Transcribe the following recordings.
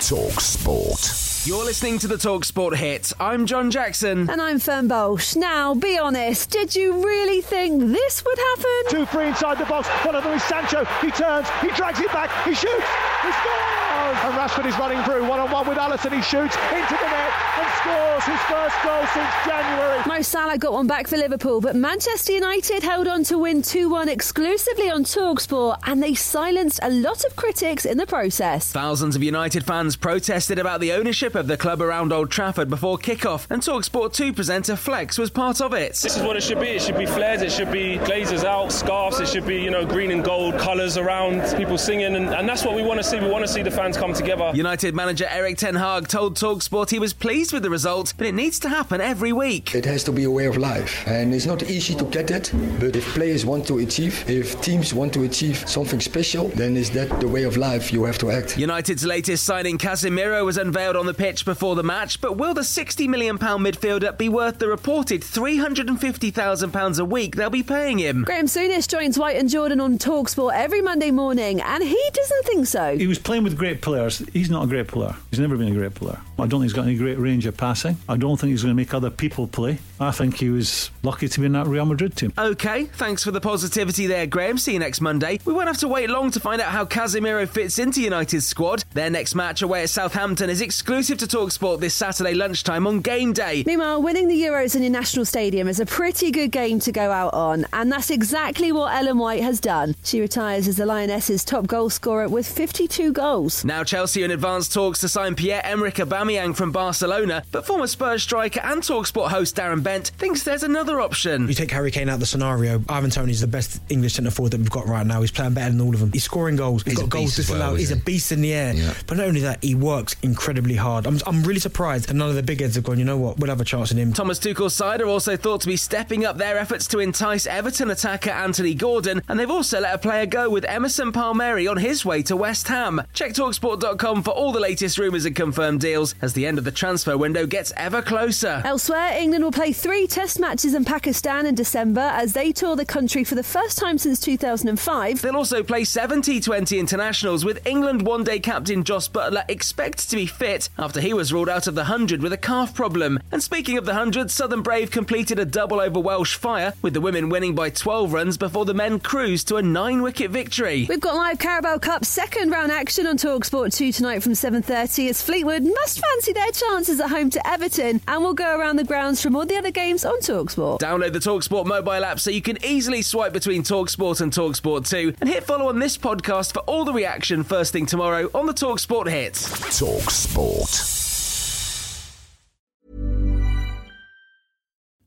Talk Sport. You're listening to the Talk Sport hit. I'm John Jackson. And I'm Fern Bolsh. Now, be honest, did you really think this would happen? Two free inside the box. One of them is Sancho. He turns, he drags it back, he shoots, he scores! And Rashford is running through, one on one with Alisson. He shoots into the net and scores his first goal since January. Mo Salah got one back for Liverpool, but Manchester United held on to win 2 1 exclusively on Talksport, and they silenced a lot of critics in the process. Thousands of United fans protested about the ownership of the club around Old Trafford before kick-off, and Talksport 2 presenter Flex was part of it. This is what it should be. It should be flares, it should be glazers out, scarves, it should be, you know, green and gold colours around, people singing, and, and that's what we want to see. We want to see the fans come together. United manager Erik Ten Hag told Talksport he was pleased with the result, but it needs to happen every week. It has to be a way of life, and it's not easy to get it. But if players want to achieve, if teams want to achieve something special, then is that the way of life you have to act. United's latest signing, Casemiro, was unveiled on the pitch before the match, but will the £60 million midfielder be worth the reported £350,000 a week they'll be paying him? Graham Souness joins White and Jordan on Talksport every Monday morning, and he doesn't think so. He was playing with great players. He's not a great player. He's never been a great player. I don't think he's got any great range of passing. I don't think he's going to make other people play. I think he was lucky to be in that Real Madrid team. Okay, thanks for the positivity there, Graham. See you next Monday. We won't have to wait long to find out how Casemiro fits into United's squad. Their next match away at Southampton is exclusive to Talksport this Saturday lunchtime on game day. Meanwhile, winning the Euros in your national stadium is a pretty good game to go out on, and that's exactly what Ellen White has done. She retires as the Lionesses' top goal scorer with 52 goals. Now Chelsea are in advanced talks to sign Pierre-Emerick Aubameyang from Barcelona, but former Spurs striker and Talksport host Darren Bent thinks there's another option. You take Harry Kane out of the scenario. Ivan Toney's the best English centre forward that we've got right now. He's playing better than all of them. He's scoring goals. He's He's got a goals beast as disallowed. well, He's a beast in the air. Yeah. But not only that, he works incredibly hard. I'm, I'm really surprised that none of the big heads have gone. You know what? We'll have a chance in him. Thomas Tuchel's side are also thought to be stepping up their efforts to entice Everton attacker Anthony Gordon, and they've also let a player go with Emerson Palmieri on his way to West Ham. Check Talksport.com for all the latest rumours and confirmed deals as the end of the transfer window gets ever closer. Elsewhere, England will play three test matches in Pakistan in December as they tour the country for the first time since 2005. They'll also play seven T20 internationals with England one day captain Jos Buttler expected to be fit after he was ruled out of the 100 with a calf problem. And speaking of the 100, Southern Brave completed a double over Welsh Fire with the women winning by 12 runs before the men cruised to a nine wicket victory. We've got live Carabao Cup second round action on Talksport 2 tonight from 7.30 as Fleetwood must fancy their chances at home to Everton and we'll go around the grounds from all the other games on Talksport. Download the Talksport mobile app so you can easily swipe between Talksport and Talksport 2 and hit follow on this podcast for all the reaction first thing tomorrow on the Talksport hit. TalkSport.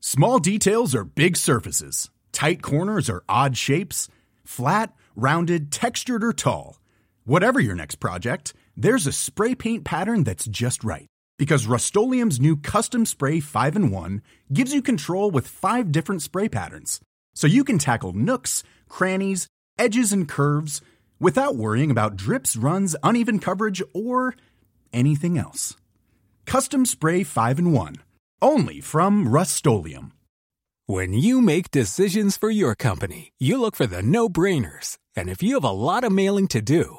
Small details are big surfaces. Tight corners are odd shapes. Flat, rounded, textured, or tall. Whatever your next project, there's a spray paint pattern that's just right. Because Rust-Oleum Custom Spray 5 in 1 gives you control with five different spray patterns. So you can tackle nooks, crannies, edges, and curves without worrying about drips, runs, uneven coverage, or anything else. Custom Spray 5 in 1. Only from Rust When you make decisions for your company, you look for the no brainers. And if you have a lot of mailing to do,